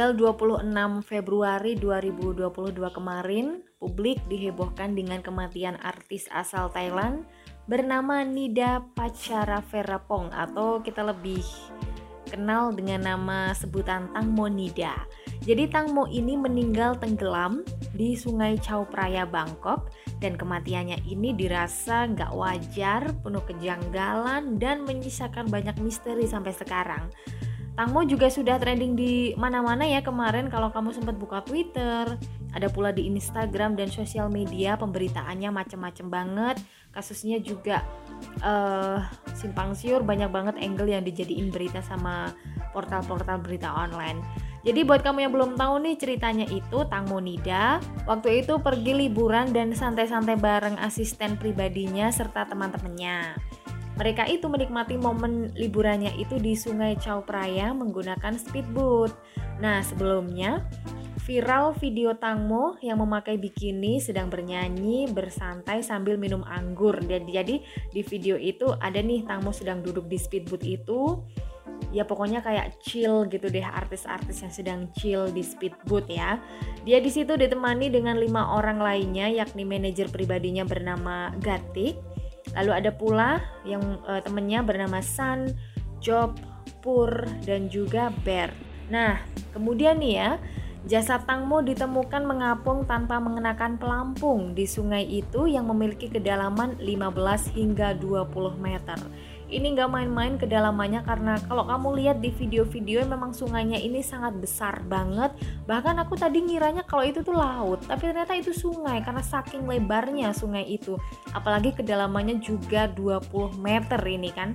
tanggal 26 Februari 2022 kemarin, publik dihebohkan dengan kematian artis asal Thailand bernama Nida Pacara Verapong atau kita lebih kenal dengan nama sebutan Tangmo Nida. Jadi Tangmo ini meninggal tenggelam di Sungai Chao Phraya Bangkok dan kematiannya ini dirasa nggak wajar, penuh kejanggalan dan menyisakan banyak misteri sampai sekarang. Tangmo juga sudah trending di mana-mana ya kemarin kalau kamu sempat buka Twitter, ada pula di Instagram dan sosial media pemberitaannya macam-macam banget. Kasusnya juga uh, simpang siur banyak banget angle yang dijadiin berita sama portal-portal berita online. Jadi buat kamu yang belum tahu nih ceritanya itu Tangmo Nida waktu itu pergi liburan dan santai-santai bareng asisten pribadinya serta teman-temannya. Mereka itu menikmati momen liburannya itu di Sungai Chao Phraya menggunakan speedboat. Nah, sebelumnya viral video Tangmo yang memakai bikini sedang bernyanyi bersantai sambil minum anggur. Jadi di video itu ada nih Tangmo sedang duduk di speedboat itu. Ya pokoknya kayak chill gitu deh artis-artis yang sedang chill di speedboat ya. Dia di situ ditemani dengan lima orang lainnya yakni manajer pribadinya bernama Gatik, Lalu ada pula yang uh, temennya bernama San, Job, Pur, dan juga Bear. Nah, kemudian nih ya, jasad Tangmo ditemukan mengapung tanpa mengenakan pelampung di sungai itu yang memiliki kedalaman 15 hingga 20 meter ini nggak main-main kedalamannya karena kalau kamu lihat di video-video memang sungainya ini sangat besar banget bahkan aku tadi ngiranya kalau itu tuh laut tapi ternyata itu sungai karena saking lebarnya sungai itu. Apalagi kedalamannya juga 20 meter ini kan.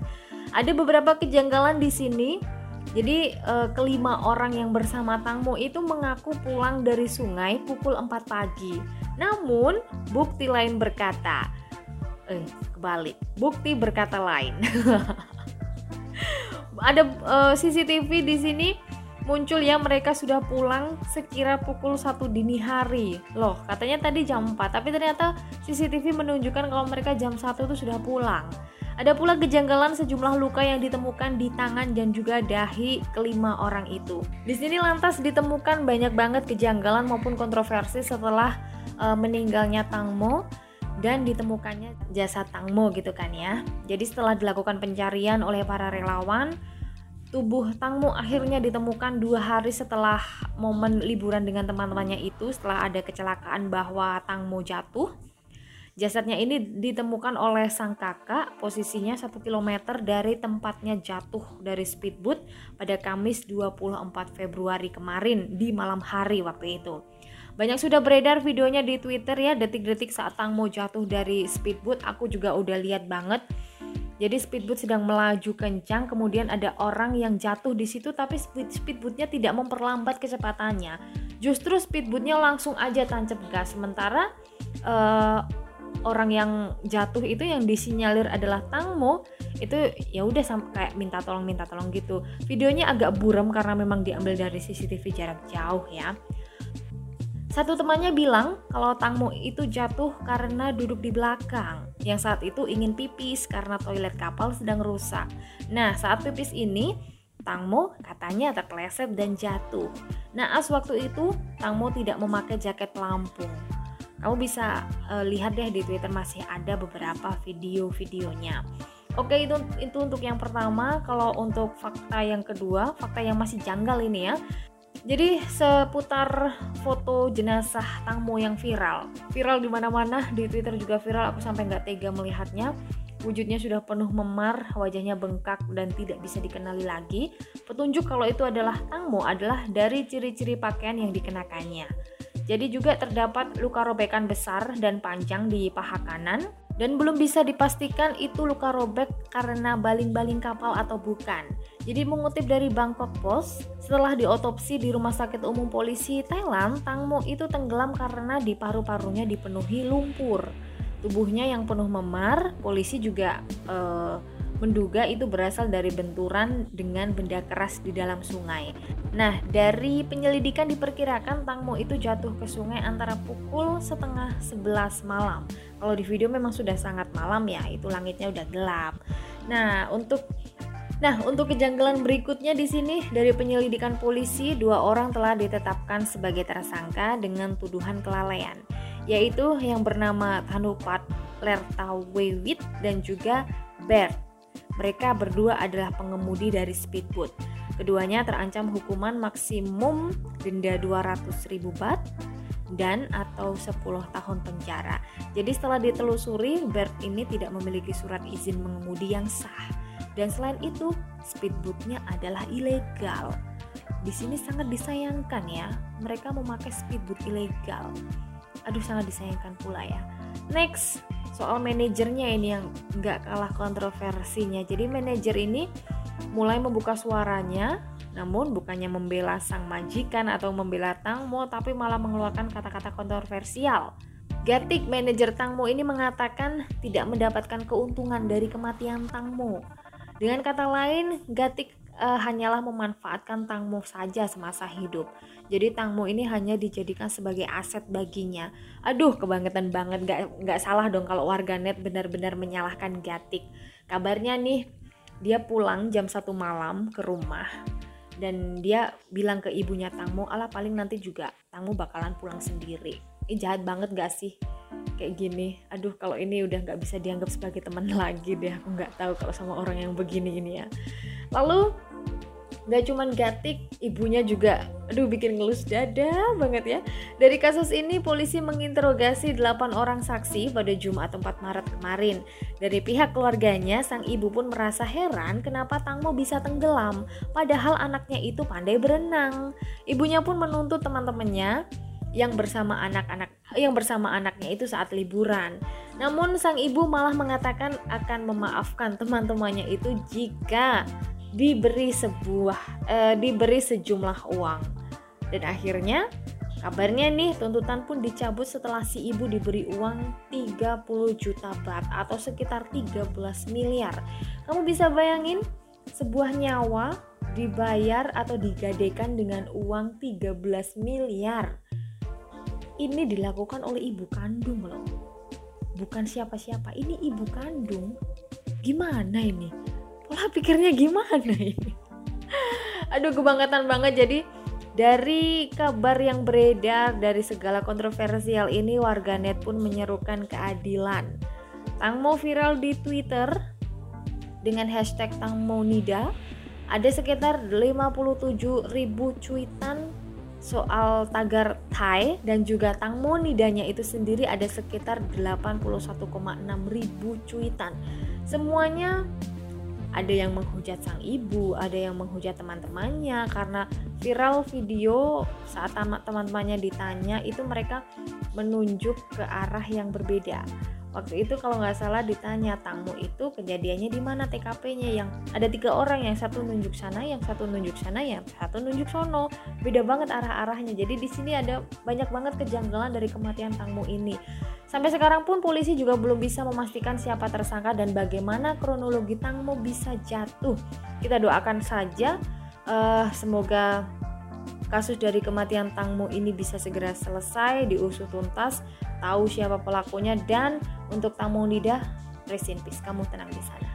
Ada beberapa kejanggalan di sini. Jadi eh, kelima orang yang bersama Tangmo itu mengaku pulang dari sungai pukul 4 pagi. Namun, bukti lain berkata, eh kebalik. Bukti berkata lain. Ada uh, eh, CCTV di sini muncul ya mereka sudah pulang sekira pukul 1 dini hari. Loh katanya tadi jam 4 tapi ternyata CCTV menunjukkan kalau mereka jam 1 itu sudah pulang. Ada pula kejanggalan sejumlah luka yang ditemukan di tangan dan juga dahi kelima orang itu. Di sini lantas ditemukan banyak banget kejanggalan maupun kontroversi setelah uh, meninggalnya Tangmo dan ditemukannya jasad Tangmo gitu kan ya. Jadi setelah dilakukan pencarian oleh para relawan, tubuh Tangmo akhirnya ditemukan dua hari setelah momen liburan dengan teman-temannya itu setelah ada kecelakaan bahwa Tangmo jatuh. Jasadnya ini ditemukan oleh sang kakak posisinya 1 km dari tempatnya jatuh dari speedboat pada Kamis 24 Februari kemarin di malam hari waktu itu. Banyak sudah beredar videonya di Twitter ya, detik-detik saat Tangmo jatuh dari speedboat. Aku juga udah lihat banget. Jadi speedboat sedang melaju kencang, kemudian ada orang yang jatuh di situ, tapi speed speedboatnya tidak memperlambat kecepatannya. Justru speedboatnya langsung aja tancap gas. Sementara uh, orang yang jatuh itu yang disinyalir adalah Tangmo itu ya udah kayak minta tolong minta tolong gitu. Videonya agak buram karena memang diambil dari CCTV jarak jauh ya. Satu temannya bilang kalau Tangmo itu jatuh karena duduk di belakang, yang saat itu ingin pipis karena toilet kapal sedang rusak. Nah, saat pipis ini, Tangmo katanya terpeleset dan jatuh. Naas waktu itu, Tangmo tidak memakai jaket pelampung. Kamu bisa uh, lihat deh di Twitter masih ada beberapa video-videonya. Oke, itu itu untuk yang pertama. Kalau untuk fakta yang kedua, fakta yang masih janggal ini ya. Jadi seputar foto jenazah Tangmo yang viral, viral di mana-mana di Twitter juga viral. Aku sampai nggak tega melihatnya. Wujudnya sudah penuh memar, wajahnya bengkak dan tidak bisa dikenali lagi. Petunjuk kalau itu adalah Tangmo adalah dari ciri-ciri pakaian yang dikenakannya. Jadi juga terdapat luka robekan besar dan panjang di paha kanan, dan belum bisa dipastikan itu luka robek karena baling-baling kapal atau bukan. Jadi mengutip dari Bangkok Post, setelah diotopsi di Rumah Sakit Umum Polisi Thailand, Tangmo itu tenggelam karena di paru-parunya dipenuhi lumpur. Tubuhnya yang penuh memar, polisi juga uh, menduga itu berasal dari benturan dengan benda keras di dalam sungai. Nah, dari penyelidikan diperkirakan Tangmo itu jatuh ke sungai antara pukul setengah 11 malam. Kalau di video memang sudah sangat malam ya, itu langitnya udah gelap. Nah, untuk Nah, untuk kejanggalan berikutnya di sini dari penyelidikan polisi, dua orang telah ditetapkan sebagai tersangka dengan tuduhan kelalaian, yaitu yang bernama Tanupat Lertawewit dan juga Bert. Mereka berdua adalah pengemudi dari speedboat. Keduanya terancam hukuman maksimum denda 200.000 bat dan atau 10 tahun penjara. Jadi setelah ditelusuri, Bert ini tidak memiliki surat izin mengemudi yang sah dan selain itu, speedboatnya adalah ilegal. Di sini sangat disayangkan ya, mereka memakai speedboat ilegal. Aduh sangat disayangkan pula ya. Next, soal manajernya ini yang nggak kalah kontroversinya. Jadi manajer ini mulai membuka suaranya, namun bukannya membela sang majikan atau membela Tangmo, tapi malah mengeluarkan kata-kata kontroversial. Gatik, manajer Tangmo ini mengatakan tidak mendapatkan keuntungan dari kematian Tangmo. Dengan kata lain, Gatik uh, hanyalah memanfaatkan Tangmo saja semasa hidup. Jadi Tangmo ini hanya dijadikan sebagai aset baginya. Aduh, kebangetan banget. Gak, gak salah dong kalau warganet benar-benar menyalahkan Gatik. Kabarnya nih, dia pulang jam satu malam ke rumah dan dia bilang ke ibunya Tangmo, ala paling nanti juga Tangmo bakalan pulang sendiri. Ini jahat banget gak sih? kayak gini aduh kalau ini udah nggak bisa dianggap sebagai teman lagi deh aku nggak tahu kalau sama orang yang begini ini ya lalu nggak cuman Gatik, ibunya juga aduh bikin ngelus dada banget ya. Dari kasus ini polisi menginterogasi 8 orang saksi pada Jumat 4 Maret kemarin. Dari pihak keluarganya, sang ibu pun merasa heran kenapa Tangmo bisa tenggelam padahal anaknya itu pandai berenang. Ibunya pun menuntut teman-temannya yang bersama anak-anak yang bersama anaknya itu saat liburan. Namun sang ibu malah mengatakan akan memaafkan teman-temannya itu jika diberi sebuah eh, diberi sejumlah uang. Dan akhirnya kabarnya nih tuntutan pun dicabut setelah si ibu diberi uang 30 juta bat atau sekitar 13 miliar. Kamu bisa bayangin sebuah nyawa dibayar atau digadekan dengan uang 13 miliar ini dilakukan oleh ibu kandung loh bukan siapa-siapa ini ibu kandung gimana ini pola pikirnya gimana ini? Aduh kebangetan banget. Jadi dari kabar yang beredar dari segala kontroversial ini warganet pun menyerukan keadilan. Tangmo viral di Twitter dengan hashtag Tangmonida ada sekitar 57 ribu cuitan soal tagar Thai dan juga Tangmonidanya itu sendiri ada sekitar 81,6 ribu cuitan. Semuanya ada yang menghujat sang ibu, ada yang menghujat teman-temannya. Karena viral video saat teman-temannya ditanya itu mereka menunjuk ke arah yang berbeda. Waktu itu kalau nggak salah ditanya tamu itu kejadiannya di mana TKP-nya yang ada tiga orang yang satu nunjuk sana yang satu nunjuk sana yang satu nunjuk sono. Beda banget arah-arahnya. Jadi di sini ada banyak banget kejanggalan dari kematian tamu ini sampai sekarang pun polisi juga belum bisa memastikan siapa tersangka dan bagaimana kronologi Tangmo bisa jatuh. Kita doakan saja uh, semoga kasus dari kematian Tangmo ini bisa segera selesai diusut tuntas tahu siapa pelakunya dan untuk tamu lidah rest in peace. Kamu tenang di sana